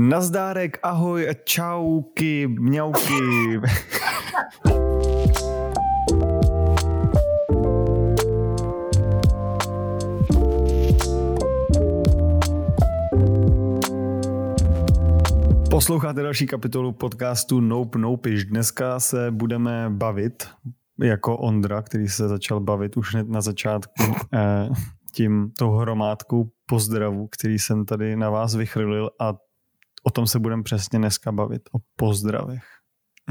Nazdárek, ahoj, čauky, mňauky. Posloucháte další kapitolu podcastu Nope Nopiš. Dneska se budeme bavit jako Ondra, který se začal bavit už hned na začátku eh, tím tou hromádkou pozdravu, který jsem tady na vás vychrlil a o tom se budeme přesně dneska bavit, o pozdravech.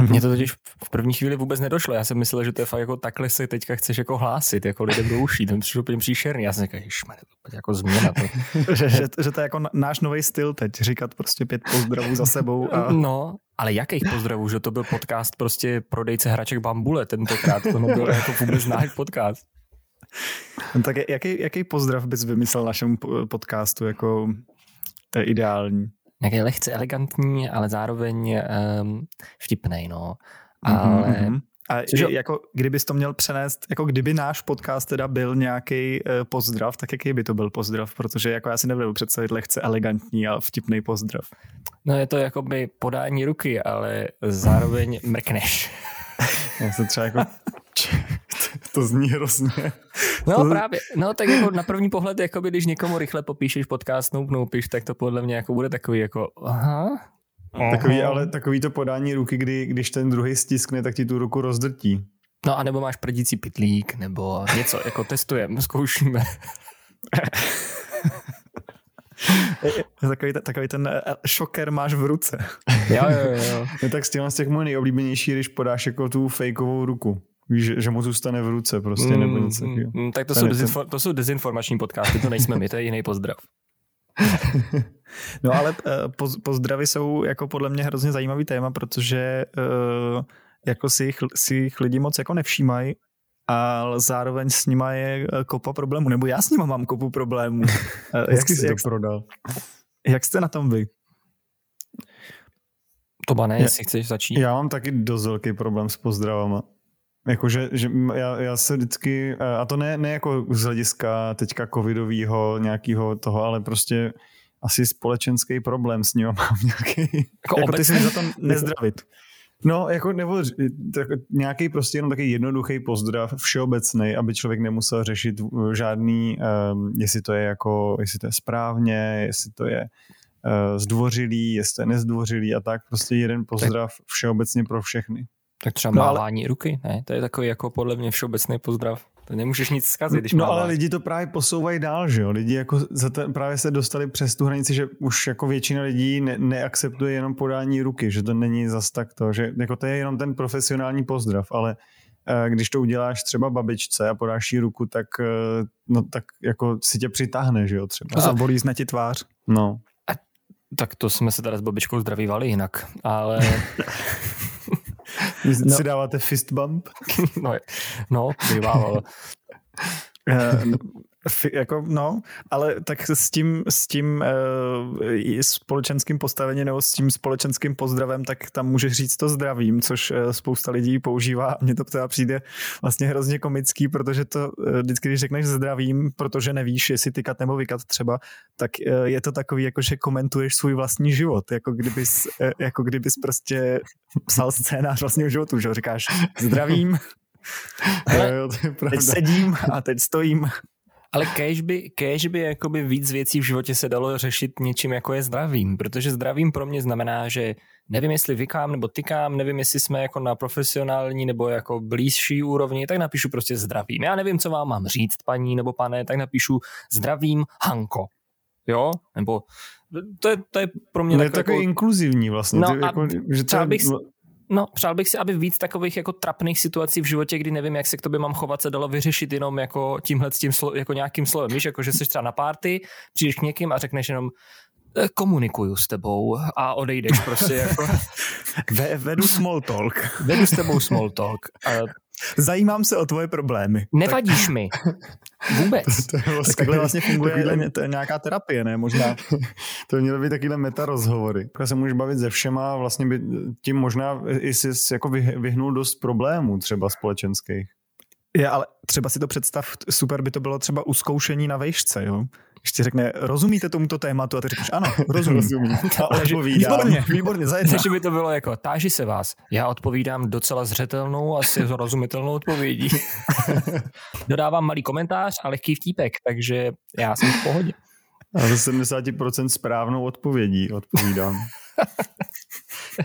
Mně to totiž v první chvíli vůbec nedošlo. Já jsem myslel, že to je fakt jako takhle se teďka chceš jako hlásit, jako lidem do uší. To mi přišlo úplně příšerný. Já jsem říkal, ježmane, to je jako změna. To. že, že, že, to je jako náš nový styl teď, říkat prostě pět pozdravů za sebou. A... No, ale jakých pozdravů, že to byl podcast prostě prodejce hraček Bambule tentokrát. To nebyl jako vůbec náš podcast. No, tak jaký, jaký pozdrav bys vymyslel našemu podcastu? Jako, to je ideální nějaký lehce elegantní, ale zároveň um, vtipnej, no. Mhm, ale... Mm-hmm. A Což, jako, kdybys to měl přenést, jako kdyby náš podcast teda byl nějaký uh, pozdrav, tak jaký by to byl pozdrav? Protože jako já si nebudu představit lehce elegantní a vtipný pozdrav. No je to jako by podání ruky, ale zároveň mrkneš. já se třeba jako to zní hrozně. No to... právě, no tak jako na první pohled, jako by, když někomu rychle popíšeš podcast Noob Noopiš, tak to podle mě jako bude takový jako, aha, Takový, ale takový to podání ruky, kdy, když ten druhý stiskne, tak ti tu ruku rozdrtí. No a nebo máš prdící pitlík, nebo něco, jako testujeme, zkoušíme. takový, takový ten eh, šoker máš v ruce. jo, jo, jo. No, tak z těch, z těch můj nejoblíbenější, když podáš jako tu fejkovou ruku. Víš, že, že mu zůstane v ruce prostě, mm, nebo něco takového. Mm, tak to jsou, dezinfo- to jsou dezinformační podcasty, to nejsme my, to je jiný pozdrav. no ale uh, pozdravy jsou jako podle mě hrozně zajímavý téma, protože uh, jako si jich, si jich lidi moc jako nevšímají, ale zároveň s nima je eh, kopa problémů, nebo já s nima mám kopu problémů. jak jsi jak, to prodal? Jak jste na tom vy? To ne, jestli chceš začít. Já mám taky dost velký problém s pozdravama. Jakože že já, já se vždycky, a to ne, ne jako z hlediska teďka covidového nějakého toho, ale prostě asi společenský problém s ním mám nějaký. Jako, jako ty si za to nezdravit. No, jako, nebo tak, nějaký prostě jenom takový jednoduchý pozdrav, všeobecný, aby člověk nemusel řešit žádný, um, jestli to je jako, jestli to je správně, jestli to je uh, zdvořilý, jestli to je nezdvořilý a tak. Prostě jeden pozdrav všeobecně pro všechny. Tak třeba no, mávání ale... ruky, ne? To je takový jako podle mě všeobecný pozdrav. To nemůžeš nic zkazit, když No máváš. ale lidi to právě posouvají dál, že jo? Lidi jako za ten, právě se dostali přes tu hranici, že už jako většina lidí ne, neakceptuje jenom podání ruky, že to není zas tak to, že jako to je jenom ten profesionální pozdrav, ale uh, když to uděláš třeba babičce a podáš jí ruku, tak, uh, no, tak jako si tě přitáhne, že jo, třeba. A bolí ti tvář. No. A, tak to jsme se teda s babičkou zdravívali jinak, ale... Vy no. si dáváte fist bump? no, no bývalo. Jako, no, ale tak s tím, s tím uh, společenským postavením nebo s tím společenským pozdravem, tak tam můžeš říct to zdravím, což uh, spousta lidí používá. Mně to teda přijde vlastně hrozně komický, protože to uh, vždycky, když řekneš zdravím, protože nevíš, jestli tykat nebo vykat třeba, tak je to takový, jako že komentuješ svůj vlastní život, jako kdybys, jako kdybys prostě psal scénář vlastního životu, že říkáš zdravím, Ale jo, jo, teď sedím a teď stojím. Ale kež by, kež by jakoby víc věcí v životě se dalo řešit něčím, jako je zdravím, protože zdravím pro mě znamená, že nevím, jestli vykám nebo tykám, nevím, jestli jsme jako na profesionální nebo jako blízší úrovni, tak napíšu prostě zdravím. Já nevím, co vám mám říct, paní nebo pane, tak napíšu zdravím Hanko. Jo? Nebo to je, to je pro mě no tak takový jako... inkluzivní vlastně. No, ty, jako, že třeba bych, No, přál bych si, aby víc takových jako trapných situací v životě, kdy nevím, jak se k tobě mám chovat, se dalo vyřešit jenom jako tímhle tím slo, jako nějakým slovem. Víš, jako že jsi třeba na párty, přijdeš k někým a řekneš jenom eh, komunikuju s tebou a odejdeš prostě jako... Ve, vedu small talk. Vedu s tebou small talk. A Zajímám se o tvoje problémy. Nevadíš tak... mi. Vůbec. To, to je vlastně, tak takhle vlastně funguje takovýhle, to je nějaká terapie, ne? Možná. to by měly být takovýhle meta rozhovory. Takhle se můžeš bavit se všema a vlastně by tím možná i si jako vyhnul dost problémů třeba společenských. Je, ale třeba si to představ, super by to bylo třeba uskoušení na vejšce, jo? Ještě řekne, rozumíte tomuto tématu? A ty řekneš, ano, rozumím. rozumím. A odpovídám. Výborně, výborně, zajedno. že by to bylo jako, táži se vás. Já odpovídám docela zřetelnou, asi rozumitelnou odpovědí. Dodávám malý komentář a lehký vtípek, takže já jsem v pohodě. A ze 70% správnou odpovědí odpovídám.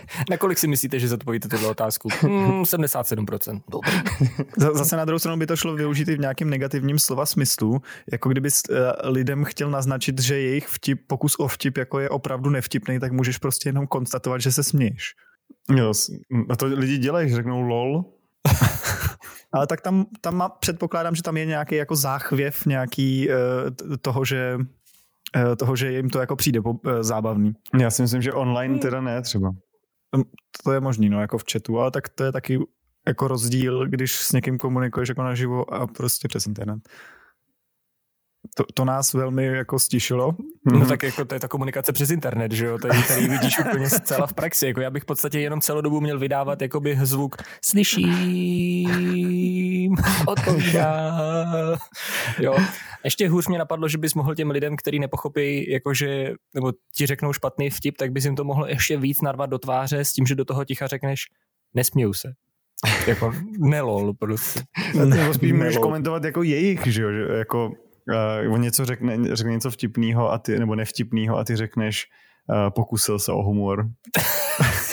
Nakolik si myslíte, že zodpovíte tuto otázku? Hmm, 77%. Dobrý. Zase na druhou stranu by to šlo využít i v nějakém negativním slova smyslu, jako kdyby eh, lidem chtěl naznačit, že jejich vtip, pokus o vtip jako je opravdu nevtipný, tak můžeš prostě jenom konstatovat, že se směješ. Jo, a to lidi dělají, že řeknou lol. Ale tak tam, tam má, předpokládám, že tam je nějaký jako záchvěv nějaký uh, toho, že uh, toho, že jim to jako přijde zábavný. Já si myslím, že online teda ne třeba. To je možný, no, jako v chatu, ale tak to je taky jako rozdíl, když s někým komunikuješ jako naživo a prostě přes internet to, to nás velmi jako stišilo. No mhm. tak jako to je ta komunikace přes internet, že jo, tady, tady vidíš úplně zcela v praxi, jako já bych v podstatě jenom celou dobu měl vydávat jakoby zvuk slyším, odpovídá, jo. Ještě hůř mě napadlo, že bys mohl těm lidem, který nepochopí, jakože, nebo ti řeknou špatný vtip, tak bys jim to mohl ještě víc narvat do tváře s tím, že do toho ticha řekneš, nesměju se. jako nelol prostě. Nebo spíš můžeš komentovat jako jejich, že jo, že jako uh, on něco řekne, řekne něco vtipného a ty, nebo nevtipného a ty řekneš uh, pokusil se o humor.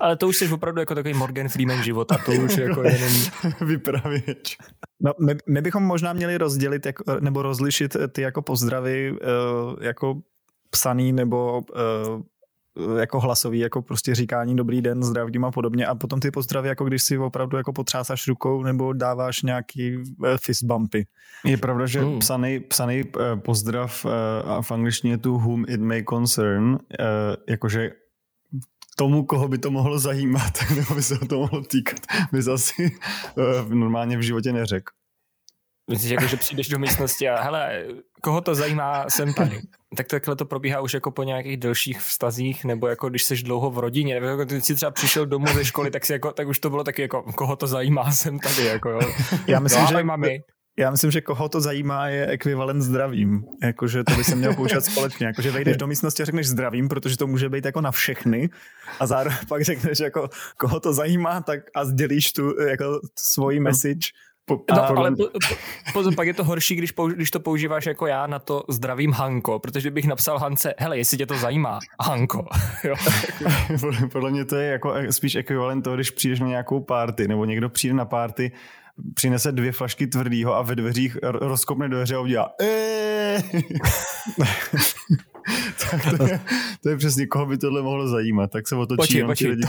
Ale to už jsi opravdu jako takový Morgan Freeman života, to už jako jenom... Vypravěč. No, my, my, bychom možná měli rozdělit jako, nebo rozlišit ty jako pozdravy uh, jako psaný nebo uh, Eh, jako hlasový, jako prostě říkání dobrý den, zdravím a podobně a potom ty pozdravy, jako když si opravdu jako potřásáš rukou nebo dáváš nějaký eh, fist bumpy. Je pravda, že mm. psaný, psaný eh, pozdrav a v angličtině tu whom it may concern, jakože tomu, koho by to mohlo zajímat, nebo by se to mohlo týkat, by asi normálně v životě neřekl. Myslíš, jako, že přijdeš do místnosti a hele, koho to zajímá, jsem tady. Tak takhle to probíhá už jako po nějakých delších vztazích, nebo jako když jsi dlouho v rodině, nebo jako ty jsi třeba přišel domů ze školy, tak, si jako, tak už to bylo taky jako, koho to zajímá, jsem tady. Jako, jo. Já myslím, no, že mami. Já myslím, že koho to zajímá je ekvivalent zdravím. Jakože to by se mělo poučat společně. Jakože vejdeš do místnosti a řekneš zdravím, protože to může být jako na všechny a zároveň pak řekneš jako koho to zajímá tak a sdělíš tu jako svoji message po, no, ale po, po, pozor, pak je to horší, když, použ, když to používáš jako já na to zdravím Hanko, protože bych napsal Hance, hele, jestli tě to zajímá, Hanko. jo. podle, podle mě to je jako spíš ekvivalent toho, když přijdeš na nějakou party, nebo někdo přijde na party, přinese dvě flašky tvrdýho a ve dveřích rozkopne dveře a udělá tak to je, to je přesně, koho by tohle mohlo zajímat, tak se otočí počkej, počkej. lidi.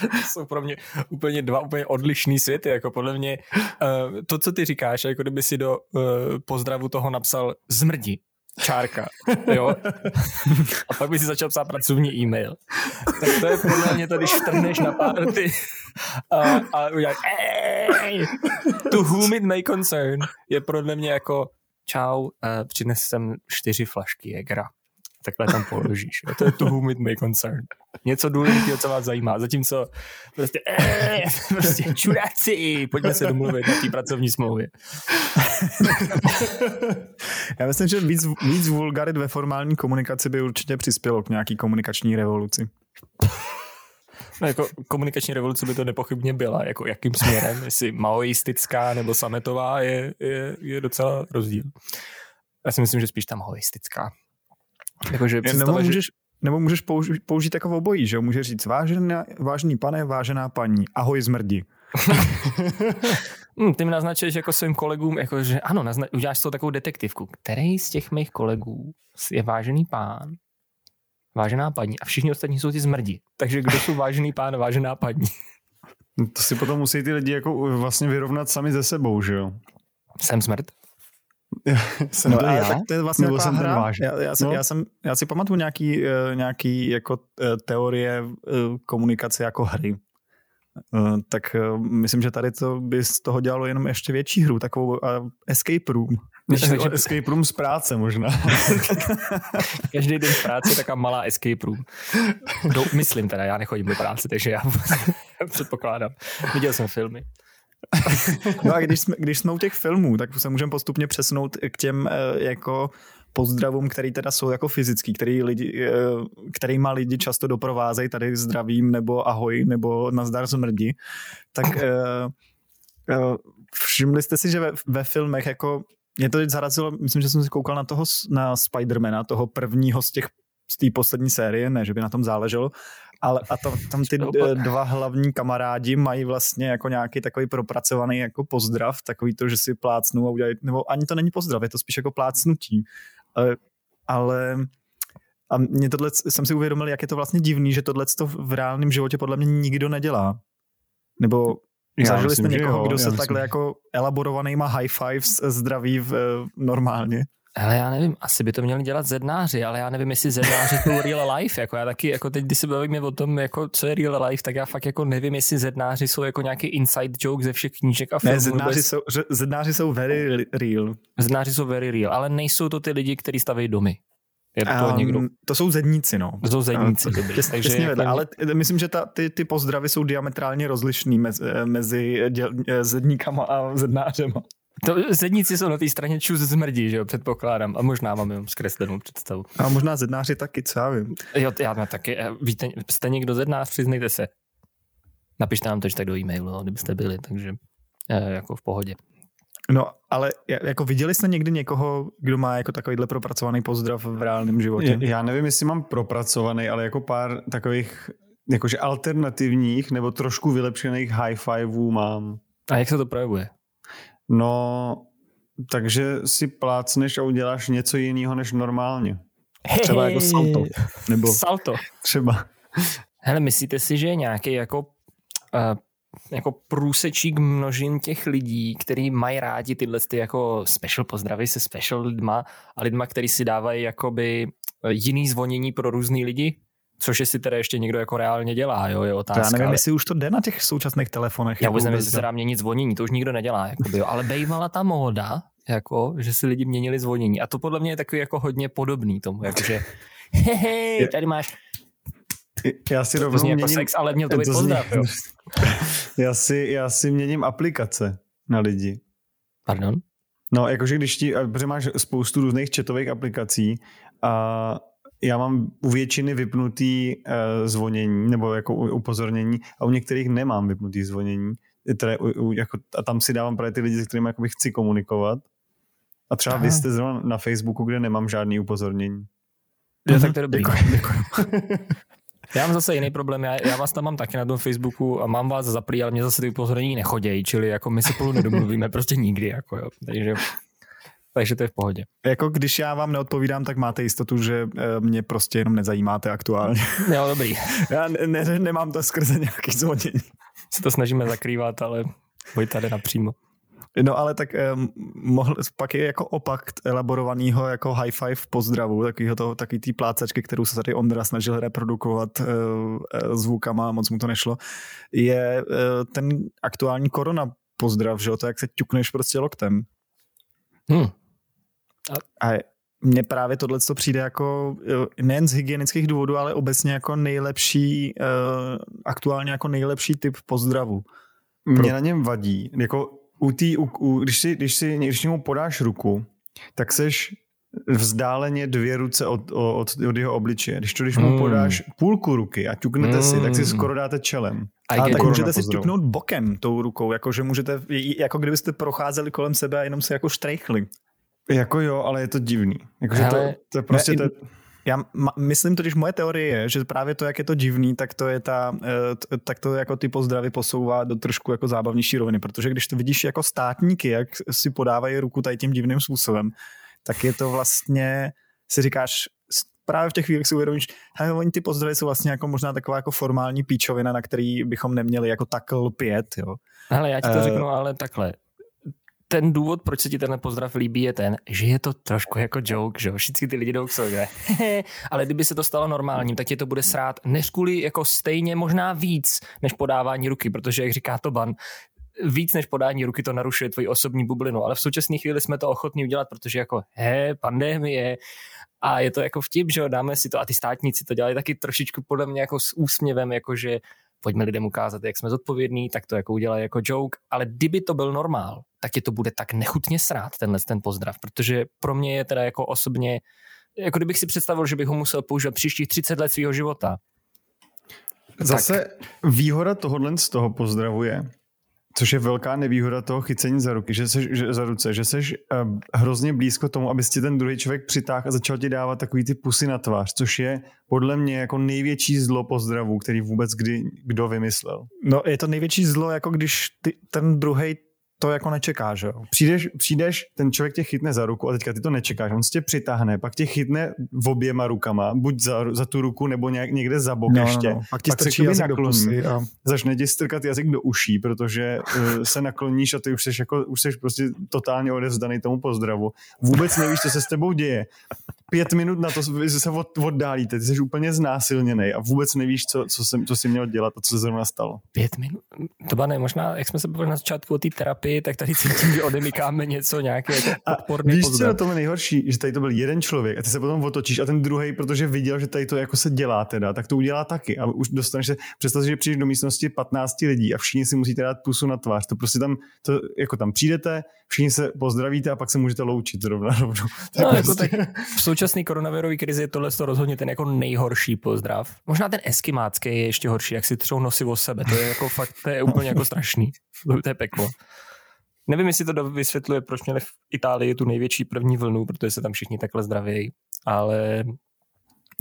To jsou pro mě úplně dva úplně odlišný světy, jako podle mě uh, to, co ty říkáš, jako kdyby si do uh, pozdravu toho napsal zmrdi, čárka, jo. A pak by si začal psát pracovní e-mail. Tak to je podle mě to, když vtrhneš na party a, a uděláš to whom it may concern je podle mě jako čau, uh, přines jsem čtyři flašky Jägera takhle tam položíš. Jo. To je to whom it may concern. Něco důležitého, co vás zajímá. Zatímco prostě, ee, prostě čuráci, pojďme se domluvit na té pracovní smlouvě. Já myslím, že víc, víc vulgarit ve formální komunikaci by určitě přispělo k nějaký komunikační revoluci. No, jako komunikační revoluce by to nepochybně byla, jako jakým směrem, jestli maoistická nebo sametová je, je, je docela rozdíl. Já si myslím, že spíš ta maoistická. Jakože nebo, můžeš, že... nebo můžeš použít, použít jako obojí, že Můžeš říct vážená, vážený pane, vážená paní, ahoj zmrdi. hmm, ty mi naznačuješ jako svým kolegům, jako, že ano, nazna- uděláš to takovou detektivku. Který z těch mých kolegů je vážený pán, vážená paní a všichni ostatní jsou ty zmrdi. Takže kdo jsou vážený pán a vážená paní? To si potom musí ty lidi jako vlastně vyrovnat sami ze sebou, že jo? Jsem smrt? jsem no, já? Tak to je vlastně Nebo jsem hra. Já, já, jsem, no. já, jsem, já si pamatuju nějaký, uh, nějaký jako uh, teorie uh, komunikace jako hry. Tak myslím, že tady to by z toho dělalo jenom ještě větší hru, takovou escape room. Myslím, že escape room z práce možná. Každý den v práci je taková malá escape room. Do, myslím teda, já nechodím do práce, takže já předpokládám. Viděl jsem filmy. no a když jsme, když jsme u těch filmů, tak se můžeme postupně přesnout k těm eh, jako pozdravům, který teda jsou jako fyzický, který lidi, eh, má lidi často doprovázejí tady zdravím nebo ahoj nebo nazdar zmrdi, tak všimli jste si, že ve, ve filmech jako mě to teď zarazilo, myslím, že jsem si koukal na toho, na Spidermana, toho prvního z těch z té poslední série, ne, že by na tom záleželo, ale a to, tam ty dva hlavní kamarádi mají vlastně jako nějaký takový propracovaný jako pozdrav, takový to, že si plácnou a udělají, nebo ani to není pozdrav, je to spíš jako plácnutí. Ale, ale a mě tohle, jsem si uvědomil, jak je to vlastně divný, že tohle to v reálném životě podle mě nikdo nedělá. Nebo já zažili myslím, jste někoho, jo, kdo se myslím. takhle jako elaborovanýma high fives zdraví v, normálně? Ale já nevím, asi by to měli dělat zednáři, ale já nevím, jestli zednáři jsou real life, jako já taky, jako teď, když se bavíme o tom, jako co je real life, tak já fakt jako nevím, jestli zednáři jsou jako nějaký inside joke ze všech knížek a filmů. Ne, zednáři jsou, zednáři jsou very real. Zednáři jsou very real, ale nejsou to ty lidi, kteří staví domy. Je to, um, někdo... to jsou zedníci, no. To jsou zedníci, dobrý. Těs, Takže jako... vedle, ale myslím, že ta, ty, ty pozdravy jsou diametrálně rozlišný mezi, mezi děl, zedníkama a zednářema. To zedníci jsou na té straně čus zmrdí, že jo, předpokládám. A možná mám jenom zkreslenou představu. A možná zednáři taky, co já vím. Jo, já mám taky. Eh, víte, jste někdo zednář, přiznejte se. Napište nám to tak do e-mailu, no, kdybyste byli, takže eh, jako v pohodě. No, ale jako viděli jste někdy někoho, kdo má jako takovýhle propracovaný pozdrav v reálném životě? Já nevím, jestli mám propracovaný, ale jako pár takových jakože alternativních nebo trošku vylepšených high fiveů mám. A jak se to projevuje? No, takže si plácneš a uděláš něco jiného než normálně. Hey, třeba jako salto. Nebo salto. Třeba. Hele, myslíte si, že je nějaký jako, uh, jako průsečík množin těch lidí, kteří mají rádi tyhle ty jako special pozdravy se special lidma a lidma, kteří si dávají jakoby jiný zvonění pro různý lidi? Což si teda ještě někdo jako reálně dělá, jo, je otázka. To já nevím, ale... jestli už to jde na těch současných telefonech. Já vůbec nevím, jestli se dá měnit zvonění, to už nikdo nedělá, jakoby, jo. ale bejvala ta móda, jako, že si lidi měnili zvonění. A to podle mě je takový jako hodně podobný tomu, jakože hehe, tady máš já si rovnou to jako měním... jako sex, ale měl to být pozdrav, já, si, já si měním aplikace na lidi. Pardon? No, jakože když ti, protože máš spoustu různých chatových aplikací a já mám u většiny vypnutý uh, zvonění nebo jako upozornění a u některých nemám vypnutý zvonění. Které, u, u, jako, a tam si dávám právě ty lidi, se kterými jakoby chci komunikovat. A třeba Aha. vy jste zrovna na Facebooku, kde nemám žádný upozornění. Jo, tak to je dobrý. Děkuji, děkuji. Já mám zase jiný problém, já, já vás tam mám taky na tom Facebooku a mám vás zaplý, ale mě zase ty upozornění nechodějí, čili jako my se spolu nedomluvíme prostě nikdy, jako jo. Takže takže to je v pohodě. Jako když já vám neodpovídám, tak máte jistotu, že eh, mě prostě jenom nezajímáte aktuálně. Jo, dobrý. Já ne, ne, nemám to skrze nějaký zvonění. Se to snažíme zakrývat, ale pojď tady napřímo. No ale tak um, mohl, pak je jako opak elaborovaného jako high five pozdravu, takovýho toho, takový tý plácačky, kterou se tady Ondra snažil reprodukovat uh, zvukama, moc mu to nešlo, je uh, ten aktuální korona pozdrav, že jo, to jak se ťukneš prostě loktem. Hmm. A, a mně právě tohle to přijde jako nejen z hygienických důvodů, ale obecně jako nejlepší, uh, aktuálně jako nejlepší typ pozdravu. Mě na něm vadí, jako u tý, u, u, když, si, když, si, když němu podáš ruku, tak seš vzdáleně dvě ruce od, od, od jeho obličeje. Když to, když mu hmm. podáš půlku ruky a ťuknete mm. si, tak si hmm. skoro dáte čelem. A, a tak můžete si ťuknout bokem tou rukou, jakože můžete, jako kdybyste procházeli kolem sebe a jenom se jako štrejchli. Jako jo, ale je to divný. Jakože to, to je prostě... Ne, to... Já myslím totiž, moje teorie je, že právě to, jak je to divný, tak to je ta, eh, tak to jako ty pozdravy posouvá do trošku jako zábavnější roviny, protože když to vidíš jako státníky, jak si podávají ruku tady tím divným způsobem, tak je to vlastně, si říkáš, právě v těch chvílích si uvědomíš, hej, oni ty pozdravy jsou vlastně jako možná taková jako formální píčovina, na který bychom neměli jako tak lpět, jo. Ale já ti to uh, řeknu, ale takhle ten důvod, proč se ti ten pozdrav líbí, je ten, že je to trošku jako joke, že všichni ty lidi jdou k sobě. Ale kdyby se to stalo normálním, tak tě to bude srát než kvůli jako stejně možná víc, než podávání ruky, protože, jak říká to ban, víc než podání ruky to narušuje tvoji osobní bublinu, ale v současné chvíli jsme to ochotní udělat, protože jako, he, pandemie, a je to jako vtip, že jo, dáme si to. A ty státníci to dělají taky trošičku podle mě jako s úsměvem, jakože pojďme lidem ukázat, jak jsme zodpovědní, tak to jako udělají jako joke, ale kdyby to byl normál, tak je to bude tak nechutně srát, tenhle ten pozdrav, protože pro mě je teda jako osobně, jako kdybych si představil, že bych ho musel používat příštích 30 let svého života. Zase tak. výhoda tohohle z toho pozdravu je, Což je velká nevýhoda toho chycení za ruky, že seš, že, za ruce, že jsi uh, hrozně blízko tomu, aby ti ten druhý člověk přitáhl a začal ti dávat takový ty pusy na tvář, což je podle mě jako největší zlo pozdravu, který vůbec kdy kdo vymyslel. No je to největší zlo, jako když ty, ten druhý to jako nečeká, že jo. Přijdeš, přijdeš, ten člověk tě chytne za ruku a teďka ty to nečekáš, on se tě přitáhne, pak tě chytne v oběma rukama, buď za, za tu ruku nebo nějak, někde za bok no, no ještě. No, no. Pak ti pak se jazyk nakloní, a... začne ti strkat jazyk do uší, protože uh, se nakloníš a ty už jsi, jako, už jsi prostě totálně odevzdaný tomu pozdravu. Vůbec nevíš, co se s tebou děje. Pět minut na to se od, oddálíte, ty jsi úplně znásilněný a vůbec nevíš, co, co, jsem, co jsi měl dělat a co se zrovna stalo. Pět minut? To ne, možná, jak jsme se bavili na začátku o té terapii, tak tady cítím, že odemykáme něco, nějaký jako Víš, co na tom nejhorší, že tady to byl jeden člověk a ty se potom otočíš a ten druhý, protože viděl, že tady to jako se dělá teda, tak to udělá taky a už dostaneš se, představ že přijdeš do místnosti 15 lidí a všichni si musíte dát pusu na tvář, to prostě tam, to, jako tam přijdete, všichni se pozdravíte a pak se můžete loučit zrovna rovnou. No, jako tak v současné koronavirové krizi je tohle to rozhodně ten jako nejhorší pozdrav. Možná ten eskimácký je ještě horší, jak si třou nosy o sebe, to je jako fakt, to je úplně jako strašný. To je peklo. Nevím, jestli to vysvětluje, proč měli v Itálii tu největší první vlnu, protože se tam všichni takhle zdravějí, ale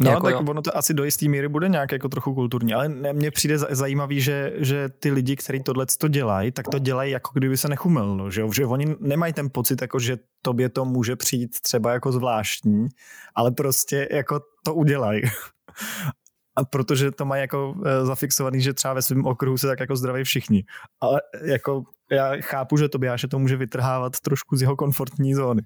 No, jako, tak jo. ono to asi do jisté míry bude nějak jako trochu kulturní, ale mně přijde zajímavý, že, že ty lidi, kteří tohle to dělají, tak to dělají jako kdyby se nechumil, no, že, že oni nemají ten pocit, jako že tobě to může přijít třeba jako zvláštní, ale prostě jako to udělají. A protože to mají jako e, zafixovaný, že třeba ve svém okruhu se tak jako zdraví všichni. Ale jako já chápu, že Tobiáše to může vytrhávat trošku z jeho komfortní zóny.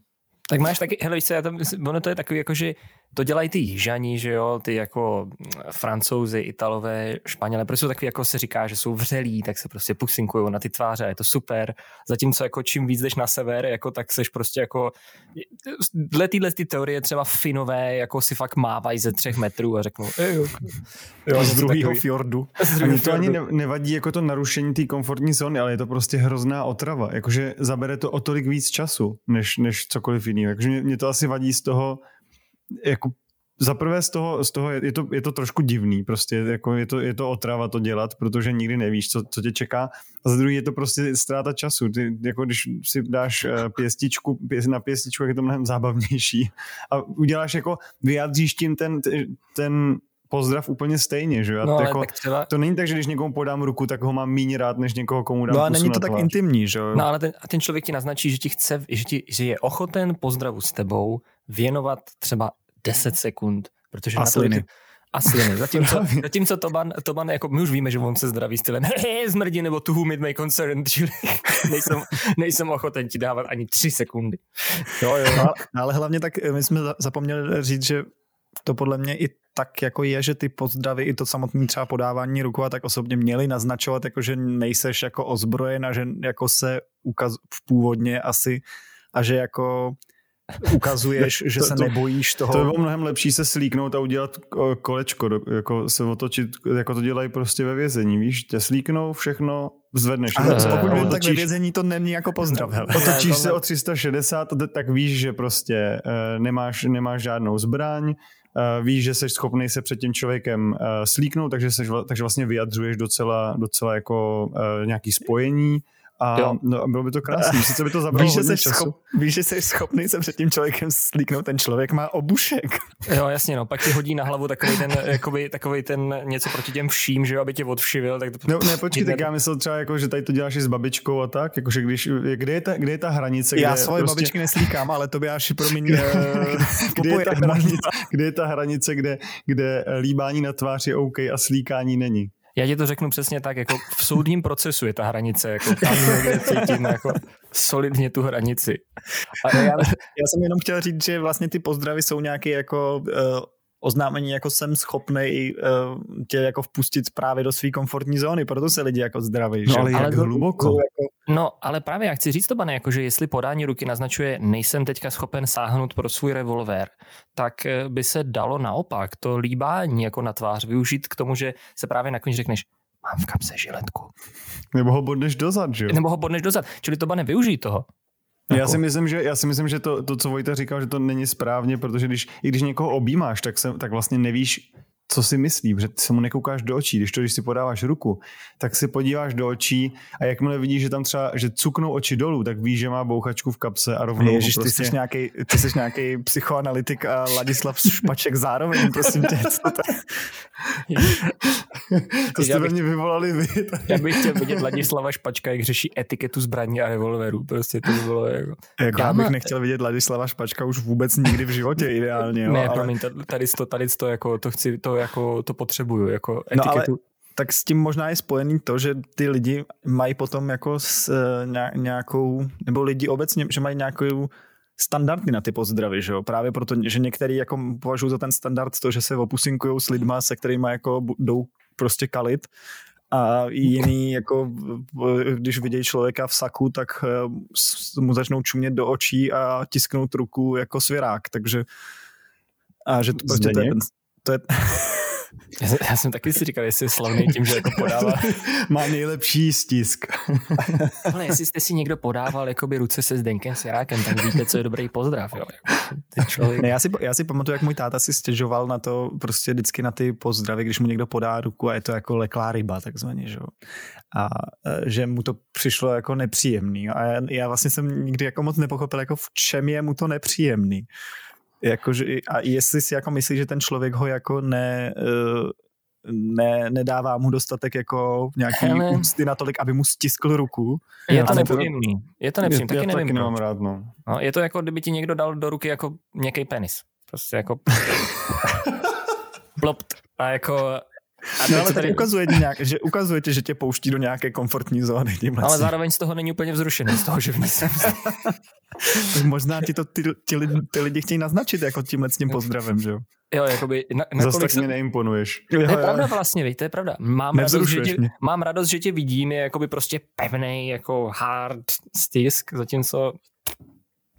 Tak máš taky, hele víš co, já tam, ono to je takový jako, že to dělají ty jižani, že jo, ty jako mm, francouzi, italové, španělé, protože jsou takový, jako se říká, že jsou vřelí, tak se prostě pusinkují na ty tváře a je to super. Zatímco jako čím víc jdeš na sever, jako tak seš prostě jako, dle téhle ty teorie třeba finové jako si fakt mávají ze třech metrů a řeknou, jo, jo, z druhého fjordu. Ani to ani nevadí jako to narušení té komfortní zóny, ale je to prostě hrozná otrava, jakože zabere to o tolik víc času, než, než cokoliv jiného. Takže mě, mě to asi vadí z toho, jako za prvé z toho, z toho je, to, je to trošku divný, prostě jako je, to, je to otrava to dělat, protože nikdy nevíš, co, co tě čeká. A za druhý je to prostě ztráta času. Ty, jako když si dáš eh, pěstičku, pěst, na pěstičku, je to mnohem zábavnější. A uděláš jako, vyjádříš tím ten, ten pozdrav úplně stejně, že jo? No, jako, třeba... To není tak, že když někomu podám ruku, tak ho mám méně rád, než někoho, komu dám No a není to tak intimní, že jo? No ale ten, a ten člověk ti naznačí, že ti chce, že, ti, že je ochoten pozdravu s tebou věnovat třeba 10 sekund, protože Asliny. na to asi ne. Zatímco, zatímco Toban, Toban, jako my už víme, že on se zdraví stylem hey, zmrdí nebo to whom it may concern, čili nejsem, nejsem ochoten ti dávat ani tři sekundy. Jo, jo. No, ale hlavně tak my jsme zapomněli říct, že to podle mě i tak jako je, že ty pozdravy i to samotné třeba podávání ruku a tak osobně měli naznačovat, jako že nejseš jako ozbrojen a že jako se ukaz v původně asi a že jako ukazuješ, že to, se to, nebojíš toho. To je mnohem lepší se slíknout a udělat kolečko, jako se otočit, jako to dělají prostě ve vězení, víš, tě slíknou všechno, zvedneš. A to, pokud vím, tak ve vězení to není jako pozdrav. Hele. Otočíš se o 360, tak víš, že prostě uh, nemáš, nemáš žádnou zbraň, víš, že jsi schopný se před tím člověkem uh, slíknout, takže, seš, takže vlastně vyjadřuješ docela, docela jako uh, nějaký spojení a jo. no, bylo by to krásné, sice by to zabralo víš, že jsi času. Schop, víš, že jsi schopný se před tím člověkem slíknout, ten člověk má obušek. Jo, jasně, no, pak ti hodí na hlavu takový ten, jakoby, takový ten něco proti těm vším, že jo, aby tě odvšivil. Tak to, no, ne, počkej, tak já myslel třeba, jako, že tady to děláš i s babičkou a tak, jakože když, kde je ta, kde je ta hranice? Já svoje prostě... babičky neslíkám, ale to by až promiň. kde, kde, je ta hranice, kde je ta hranice, kde, kde líbání na tváři OK a slíkání není? Já ti to řeknu přesně tak, jako v soudním procesu je ta hranice, jako tam někde cítím jako solidně tu hranici. A já, já jsem jenom chtěl říct, že vlastně ty pozdravy jsou nějaký jako uh, oznámení, jako jsem schopný uh, tě jako vpustit právě do své komfortní zóny, proto se lidi jako zdraví. No, ale, ale jak hluboko. Jako... No, ale právě já chci říct to, pane, jako, že jestli podání ruky naznačuje, nejsem teďka schopen sáhnout pro svůj revolver, tak eh, by se dalo naopak to líbání jako na tvář využít k tomu, že se právě nakonec řekneš, mám v kapse žiletku. Nebo ho bodneš dozad, že jo? Nebo ho bodneš dozad. Čili to bane využij toho. Já jako- si myslím, že, já si myslím, že to, to, co Vojta říkal, že to není správně, protože když, i když někoho objímáš, tak, se, tak vlastně nevíš, co si myslí, protože ty se mu nekoukáš do očí. Když to, když si podáváš ruku, tak si podíváš do očí a jakmile vidíš, že tam třeba, že cuknou oči dolů, tak víš, že má bouchačku v kapse a rovnou Ježiš, prostě... ty jsi nějaký, ty jsi nějaký psychoanalytik a Ladislav Špaček zároveň, prosím tě. Co to, to jste bych, mě vyvolali vy. Tady. Já bych chtěl vidět Ladislava Špačka, jak řeší etiketu zbraní a revolverů. Prostě to by bylo jako... jako já bych nechtěl vidět Ladislava Špačka už vůbec nikdy v životě ideálně. Jo, ne, ale... promiň, tady to, tady to, jako, to chci, to jako to potřebuju, jako etiketu. No ale tak s tím možná je spojený to, že ty lidi mají potom jako s eh, nějakou, nebo lidi obecně, že mají nějakou standardy na ty pozdravy, že jo? Právě proto, že některý jako považují za ten standard to, že se opusinkují s lidma, se kterými jako jdou prostě kalit a jiný, jako když vidějí člověka v saku, tak eh, mu začnou čumět do očí a tisknout ruku jako svěrák, takže a že to prostě to je, to je já, já jsem taky si říkal, jestli je slavný tím, že jako podává. Má nejlepší stisk. Ale jestli jste si někdo podával jakoby ruce se Zdenkem Svěrákem, tak víte, co je dobrý pozdrav. Jo. Člověk... ne, já, si, já si pamatuju, jak můj táta si stěžoval na to, prostě vždycky na ty pozdravy, když mu někdo podá ruku a je to jako leklá ryba, takzvaně, že A e, že mu to přišlo jako nepříjemný. A já, já vlastně jsem nikdy jako moc nepochopil, jako v čem je mu to nepříjemný. Jakože, a jestli si jako myslí, že ten člověk ho jako ne, eh, ne, nedává mu dostatek jako nějaký Hele. ústy natolik, aby mu stiskl ruku. Je to nepříjemný. Je to nepříjemný, taky nevím. Taky nemám rád, no. no. Je to jako, kdyby ti někdo dal do ruky jako nějaký penis. Prostě jako plopt. A jako a no, ale tady ukazujete, nějak, že ukazujete, že tě pouští do nějaké komfortní zóny. Tímhle ale zároveň z toho není úplně vzrušený, z toho, že v jsem. tak možná ti to ty, ty, lidi, ty lidi chtějí naznačit jako tímhle s tím pozdravem, že jo? Jo, jakoby... Na, na Zase tak jsem... mě neimponuješ. To je pravda vlastně, víš, to je pravda. Mám radost, že tě, mám radost, že tě vidím, je jakoby prostě pevný, jako hard stisk, zatímco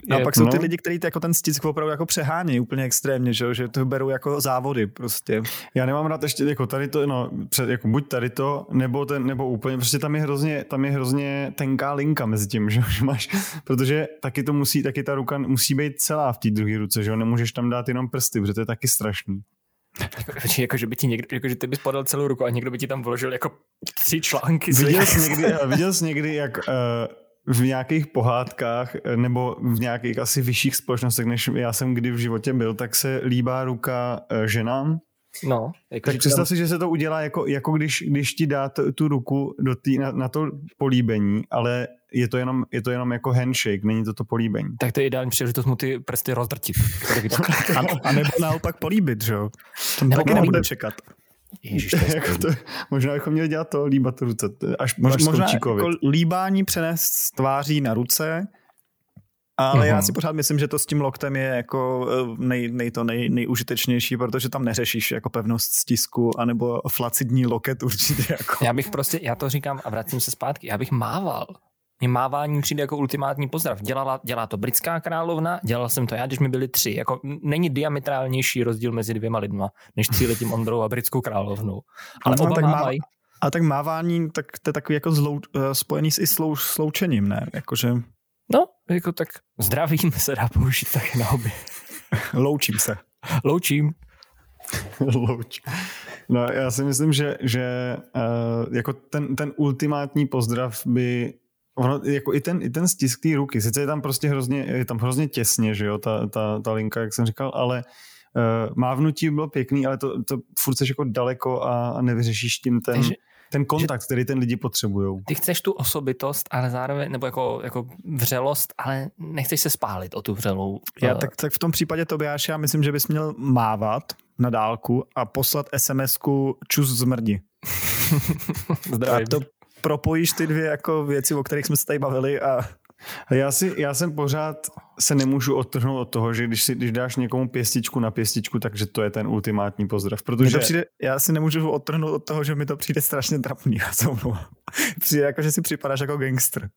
No a pak jsou ty lidi, kteří jako ten stisk opravdu jako přehání úplně extrémně, že, že to berou jako závody prostě. Já nemám rád ještě jako tady to, no, před, jako buď tady to, nebo, ten, nebo úplně, prostě tam je hrozně, tam je hrozně tenká linka mezi tím, že, že máš, protože taky to musí, taky ta ruka musí být celá v té druhé ruce, že jo, nemůžeš tam dát jenom prsty, protože to je taky strašný. Jako, jako, že by ti někdo, jako, že ty bys podal celou ruku a někdo by ti tam vložil jako tři články. Viděl jsi někdy, viděl jsi někdy jak uh, v nějakých pohádkách eh, nebo v nějakých asi vyšších společnostech, než já jsem kdy v životě byl, tak se líbá ruka eh, ženám. No, jako tak představ si, že se to udělá jako, jako když, když ti dá t, tu ruku do tý, na, na to políbení, ale je to, jenom, je to jenom jako handshake, není to to políbení. Tak to je ideální příležitost mu ty prsty rozdrtit. a, a nebo naopak políbit, že jo? To taky nebude čekat. Ježiš, to jako to, možná bychom měli dělat to, líbat ruce, až, Mož, až možná jako líbání přenést z tváří na ruce, ale já si pořád myslím, že to s tím loktem je jako eh, nej, nej to nej, nejužitečnější, protože tam neřešíš jako pevnost stisku anebo flacidní loket určitě. Jako. Já bych prostě, já to říkám a vracím se zpátky, já bych mával mě mávání přijde jako ultimátní pozdrav. Dělala, dělá to britská královna, dělal jsem to já, když mi byli tři. Jako není diametrálnější rozdíl mezi dvěma lidma, než tříletým Ondrou a britskou královnou. Ale no, oba tak mávají. Má, a tak mávání, tak to je takový jako zlou, uh, spojený s i slou, sloučením, ne? Jakože... No, jako tak zdravím se dá použít tak na obě. Loučím se. Loučím. Louč. No, já si myslím, že, že uh, jako ten, ten ultimátní pozdrav by Ono, jako i ten, i ten stisk té ruky, sice je tam prostě hrozně, je tam hrozně těsně, že jo, ta, ta, ta linka, jak jsem říkal, ale uh, mávnutí bylo pěkný, ale to, to furt jsi jako daleko a, a nevyřešíš tím ten, Takže, ten kontakt, že, který ten lidi potřebují. Ty chceš tu osobitost, ale zároveň, nebo jako, jako vřelost, ale nechceš se spálit o tu vřelou. Já, tak, tak v tom případě to já myslím, že bys měl mávat na dálku a poslat SMS-ku čus zmrdi. Zdravím. A to propojíš ty dvě jako věci, o kterých jsme se tady bavili a já, si, já jsem pořád se nemůžu odtrhnout od toho, že když, si, když dáš někomu pěstičku na pěstičku, takže to je ten ultimátní pozdrav. Protože... přijde, já si nemůžu odtrhnout od toho, že mi to přijde strašně trapný. Já přijde jako, že si připadáš jako gangster.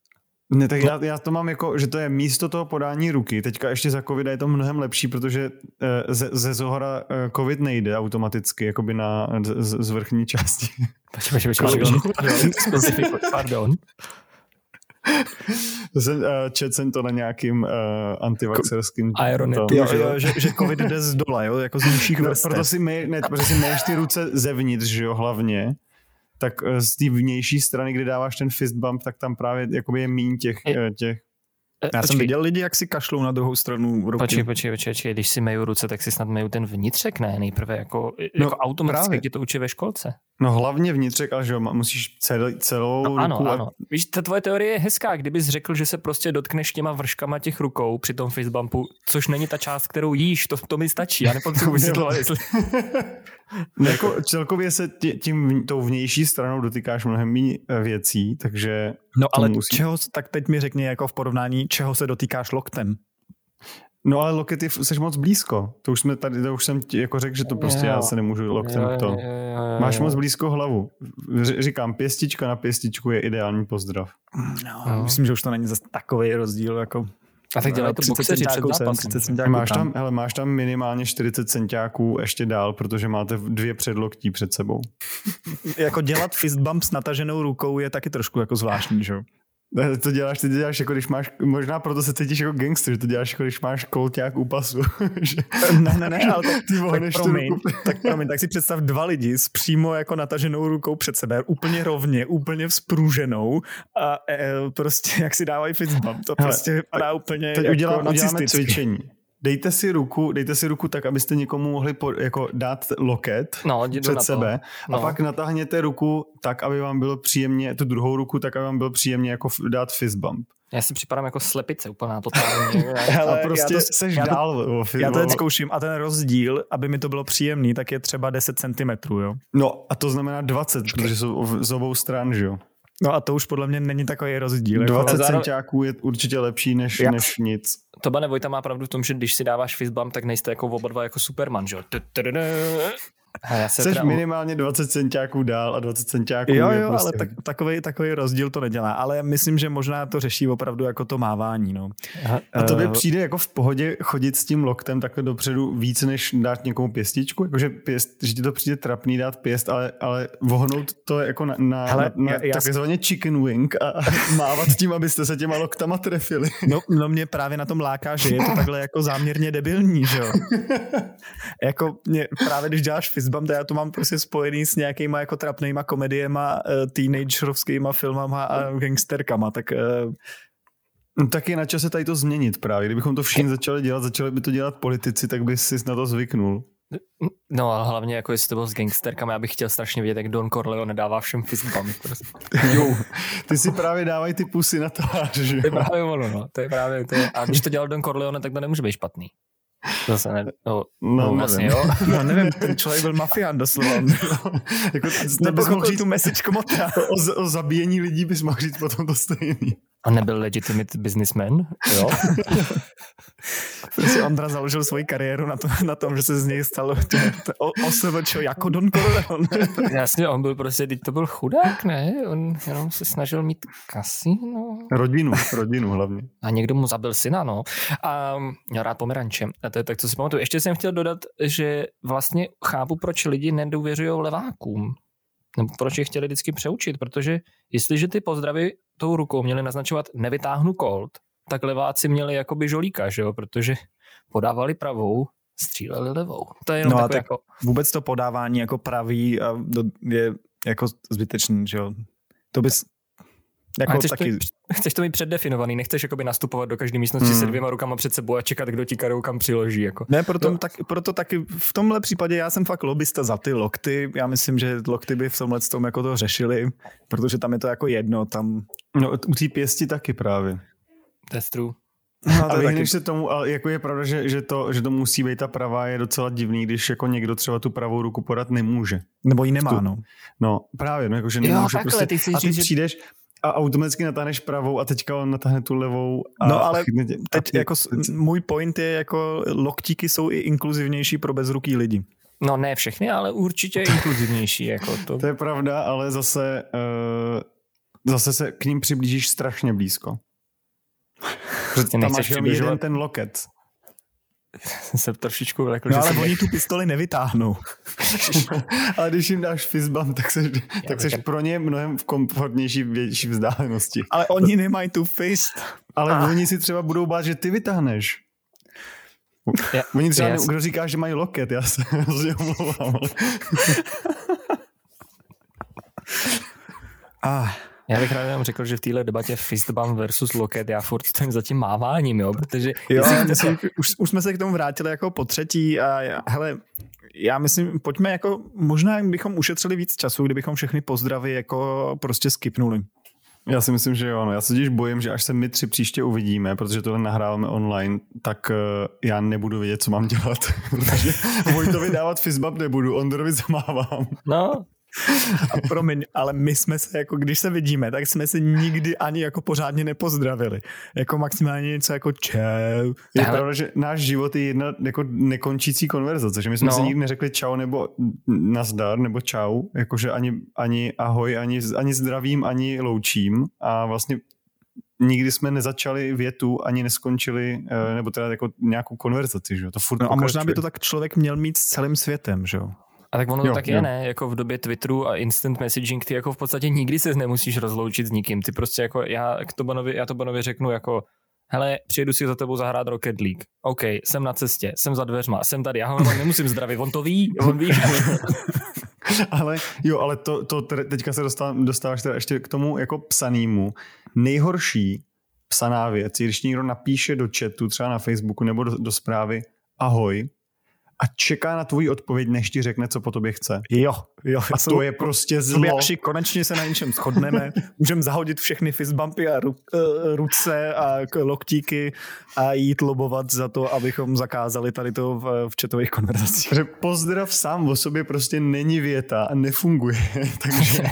Ne, tak já, já to mám jako, že to je místo toho podání ruky. Teďka ještě za covid je to mnohem lepší, protože eh, ze, ze zohora eh, covid nejde automaticky, jakoby na, z, z vrchní části. Počkej, počkej, počkej, pardon, pardon. Jsem, uh, čet jsem to na nějakým uh, antivaxerským... Ironet. Jo, jo, že, že covid jde z dola, jo, jako z nižších no, vrstev. Proto si, my, ne, protože si myješ ty ruce zevnitř, že jo, hlavně tak eh, z té vnější strany, kdy dáváš ten fist bump, tak tam právě jakoby je míň těch, je, těch já počkej. jsem viděl lidi, jak si kašlou na druhou stranu ruky. Počkej, počkej, počkej, počkej, když si meju ruce, tak si snad meju ten vnitřek, ne? Nejprve jako, no, jako automaticky, kdy to učí ve školce. No hlavně vnitřek, ale že jo, musíš celý, celou no, ano, ruku. Ano, Víš, ta tvoje teorie je hezká, kdybys řekl, že se prostě dotkneš těma vrškama těch rukou při tom fistbumpu, což není ta část, kterou jíš, to, to mi stačí, já nepotřebuji vysvětlovat, jestli... No, jako celkově se tě, tím tou vnější stranou dotýkáš mnohem méně věcí, takže... No ale musí... čeho, tak teď mi řekni jako v porovnání, čeho se dotýkáš loktem? No ale lokety jsi moc blízko. To už jsme tady, to už jsem ti jako řekl, že to prostě jo. já se nemůžu loktem jo, to. Jo, jo, jo. Máš moc blízko hlavu. Říkám, pěstička na pěstičku je ideální pozdrav. No, no. Myslím, že už to není zase takový rozdíl, jako a tak dělají to boxeři před zápasem. Máš tam, hele, máš tam minimálně 40 centiáků ještě dál, protože máte dvě předloktí před sebou. jako dělat fist bump s nataženou rukou je taky trošku jako zvláštní, že jo? To děláš, ty děláš jako když máš, možná proto se cítíš jako gangster, že to děláš jako když máš kolťák u pasu. že, ne, ne, ne, ale tak, ty tak, promiň, ruku. tak promiň, tak si představ dva lidi s přímo jako nataženou rukou před sebe, úplně rovně, úplně vzprůženou a e, prostě jak si dávají fist bump, to Hele, prostě vypadá úplně teď jako udělám, uděláme cvičení dejte si ruku, dejte si ruku tak, abyste někomu mohli po, jako dát loket no, před sebe no. a pak natáhněte ruku tak, aby vám bylo příjemně, tu druhou ruku tak, aby vám bylo příjemně jako dát fist bump. Já si připadám jako slepice úplná totálně. Hele, a prostě já to, seš já to, dál. Já to teď zkouším a ten rozdíl, aby mi to bylo příjemný, tak je třeba 10 cm, jo? No a to znamená 20, protože jsou z obou stran, že jo? No a to už podle mě není takový rozdíl. 20 jako... centiáků je určitě lepší než, Já. než nic. To Bane Vojta má pravdu v tom, že když si dáváš fistbump, tak nejste jako oba dva jako Superman, že já se Jseš teda... minimálně 20 centiáků dál a 20 centiáků Jo, jo, prostě... ale tak, takový, takový rozdíl to nedělá. Ale myslím, že možná to řeší opravdu jako to mávání. No. Aha. A to by uh... přijde jako v pohodě chodit s tím loktem takhle dopředu víc, než dát někomu pěstičku? Jakože pěst, že ti to přijde trapný dát pěst, ale, ale vohnout to jako na, na, Hele, na, na já, takzvaně chicken wing a, a mávat tím, abyste se těma loktama trefili. No, no mě právě na tom láká, že je to takhle jako záměrně debilní, že jo? jako mě, právě když děláš fistbump, já to mám prostě spojený s nějakýma jako trapnýma komediema, uh, teenagerovskýma filmama a gangsterkama, tak uh, No, tak je na čase tady to změnit právě. Kdybychom to všichni začali dělat, začali by to dělat politici, tak by si na to zvyknul. No a hlavně jako jestli to bylo s gangsterkama, já bych chtěl strašně vidět, jak Don Corleone dává všem fistbump. Prostě. jo, ty si právě dávají ty pusy na to, že To je právě ono, no. To je právě, to je, a když to dělal Don Corleone, tak to nemůže být špatný. Zase ne, no, no, no vlastně jo. No nevím, ten člověk byl mafián doslova. No, jako, Nebo mohl říct tu message komota. O, o, zabíjení lidí bys mohl říct potom to stejný. A nebyl legitimate businessman, jo? prostě Ondra založil svoji kariéru na, to, na tom, že se z něj stalo OSVČ jako Don Corleone. Jasně, on byl prostě, teď to byl chudák, ne? On jenom se snažil mít kasino. Rodinu, rodinu hlavně. A někdo mu zabil syna, no. A měl rád pomeranče. A to je tak, co si pamatuju. Ještě jsem chtěl dodat, že vlastně chápu, proč lidi nedůvěřují levákům nebo proč je chtěli vždycky přeučit, protože jestliže ty pozdravy tou rukou měli naznačovat nevytáhnu kolt, tak leváci měli jakoby žolíka, že jo, protože podávali pravou, stříleli levou. To je jenom no tak jako... Vůbec to podávání jako pravý je jako zbytečný, že jo. To bys, jako chceš, taky... to, chceš to mít předdefinovaný, nechceš jakoby nastupovat do každé místnosti hmm. se dvěma rukama před sebou a čekat, kdo ti karou kam přiloží. Jako. Ne, proto, no. tak, proto taky v tomhle případě já jsem fakt lobista za ty lokty. Já myslím, že lokty by v tomhle tom jako to řešili, protože tam je to jako jedno. Tam... No, u té pěsti taky právě. That's true. No, a vyhneš taky... se tomu, ale jako je pravda, že, že, to, že to musí být ta pravá, je docela divný, když jako někdo třeba tu pravou ruku podat nemůže. Nebo ji nemá, no. No, právě, no, jako, že nemůže jo, takhle, prostě. Ty a ty přijdeš, a automaticky natáhneš pravou a teďka on natáhne tu levou. A no ale tě, teď ty, jako můj point je jako loktíky jsou i inkluzivnější pro bezruký lidi. No ne všechny, ale určitě inkluzivnější. Jako to. to je pravda, ale zase, uh, zase se k ním přiblížíš strašně blízko. Prostě tam máš jenom jeden ten loket. Jsem se trošičku vlekl. No ale oni tu pistoli nevytáhnou. ale když jim dáš fistbump, tak seš, tak seš pro ně mnohem v komfortnější, větší vzdálenosti. Ale oni nemají tu fist. Ale ah. oni si třeba budou bát, že ty vytáhneš. Ja, oni třeba, yes. kdo říká, že mají loket, já se hrozně omlouvám. ah. Já bych rád jenom řekl, že v téhle debatě fistbump versus loket já furt stojím za tím máváním, jo, protože... Jo, myslím, už, už, jsme se k tomu vrátili jako po třetí a já, hele, já myslím, pojďme jako, možná bychom ušetřili víc času, kdybychom všechny pozdravy jako prostě skipnuli. Já si myslím, že jo. No. Já se totiž bojím, že až se my tři příště uvidíme, protože tohle nahráváme online, tak uh, já nebudu vědět, co mám dělat. protože Vojtovi dávat fistbump nebudu, Ondorovi zamávám. No, a promiň, ale my jsme se, jako když se vidíme, tak jsme se nikdy ani jako pořádně nepozdravili. Jako maximálně něco jako čau. Je pravda, že náš život je jedna jako nekončící konverzace, že my jsme no. si nikdy neřekli čau nebo nazdar nebo čau, jakože ani, ani ahoj, ani, ani zdravím, ani loučím a vlastně nikdy jsme nezačali větu, ani neskončili, eh, nebo teda jako nějakou konverzaci, že jo? To furt no a možná by to tak člověk měl mít s celým světem, že jo? A tak ono jo, to tak jo. je, ne? Jako v době Twitteru a instant messaging, ty jako v podstatě nikdy se nemusíš rozloučit s nikým. Ty prostě jako, já, k Tobanovi, já Tobanovi řeknu jako, hele, přijedu si za tebou zahrát Rocket League. OK, jsem na cestě, jsem za dveřma, jsem tady, já ho nemusím zdravit, on to ví, on ví. ale jo, ale to, to teďka se dostávám, dostáváš teda ještě k tomu jako psanýmu. Nejhorší psaná věc, když někdo napíše do chatu, třeba na Facebooku nebo do, do zprávy ahoj, a čeká na tvoji odpověď, než ti řekne, co po tobě chce. Jo, jo. A to je prostě zlo. Jakši, konečně se na něčem shodneme, můžeme zahodit všechny fistbumpy a ru, uh, ruce a loktíky a jít lobovat za to, abychom zakázali tady to v, v četových konverzacích. Že pozdrav sám o sobě prostě není věta a nefunguje, takže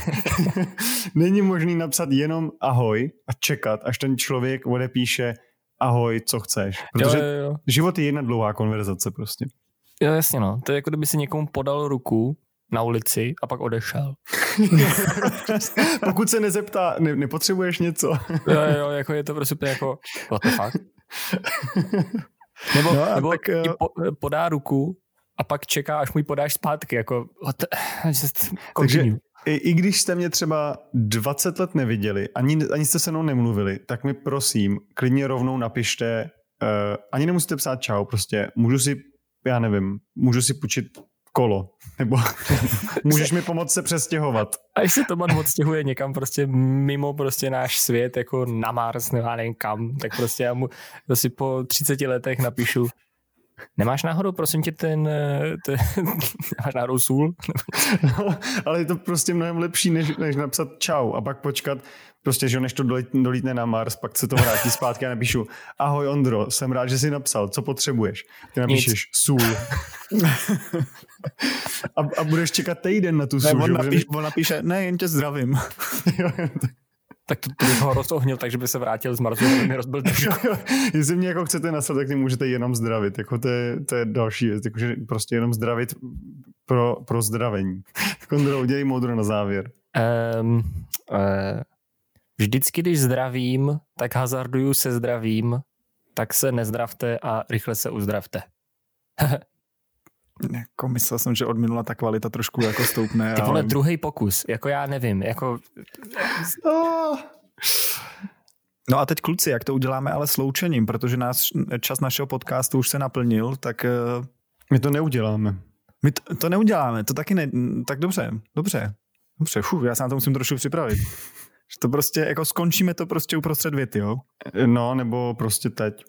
není možný napsat jenom ahoj a čekat, až ten člověk odepíše ahoj, co chceš. Protože jo, jo, jo. život je jedna dlouhá konverzace prostě. Jo, jasně no. To je jako kdyby si někomu podal ruku na ulici a pak odešel. Pokud se nezeptá, ne, nepotřebuješ něco? jo, jo, jako je to prostě jako, what the fuck? Nebo, no, nebo tak, ti po, podá ruku a pak čeká, až mu ji podáš zpátky, jako what the, just Takže i, i když jste mě třeba 20 let neviděli, ani, ani jste se mnou nemluvili, tak mi prosím, klidně rovnou napište, uh, ani nemusíte psát čau, prostě můžu si já nevím, můžu si půjčit kolo, nebo můžeš mi pomoct se přestěhovat. A když se Toman odstěhuje někam prostě mimo prostě náš svět, jako na Mars, nebo já nevím kam, tak prostě já mu prostě po 30 letech napíšu Nemáš náhodou, prosím tě, ten, ten nemáš náhodou sůl? no, ale je to prostě mnohem lepší, než, než napsat čau a pak počkat, prostě, že než to dolítne na Mars, pak se to vrátí zpátky a napíšu, ahoj Ondro, jsem rád, že jsi napsal, co potřebuješ? Ty napíšeš Nic. sůl. a, a, budeš čekat týden na tu sůl. Ne, on, napíš, on napíše, ne, jen tě zdravím. Tak to, to bych ho rozohnil, takže by se vrátil z Marsu a mi rozbil Jestli mě jako chcete nasat, tak mě můžete jenom zdravit. Jako to, je, to je další věc. Jakože prostě jenom zdravit pro, pro zdravení. Kondro, udělej moudro na závěr. Um, uh, vždycky, když zdravím, tak hazarduju se zdravím, tak se nezdravte a rychle se uzdravte. jako myslel jsem, že od minula ta kvalita trošku jako stoupne. Ty vole, ale... druhý pokus, jako já nevím, jako... No a teď kluci, jak to uděláme ale sloučením, protože nás, čas našeho podcastu už se naplnil, tak... Eh, My to neuděláme. My to, to neuděláme, to taky ne... Tak dobře, dobře. Dobře, fů, já se na to musím trošku připravit. Že to prostě, jako skončíme to prostě uprostřed věty, jo? No, nebo prostě teď.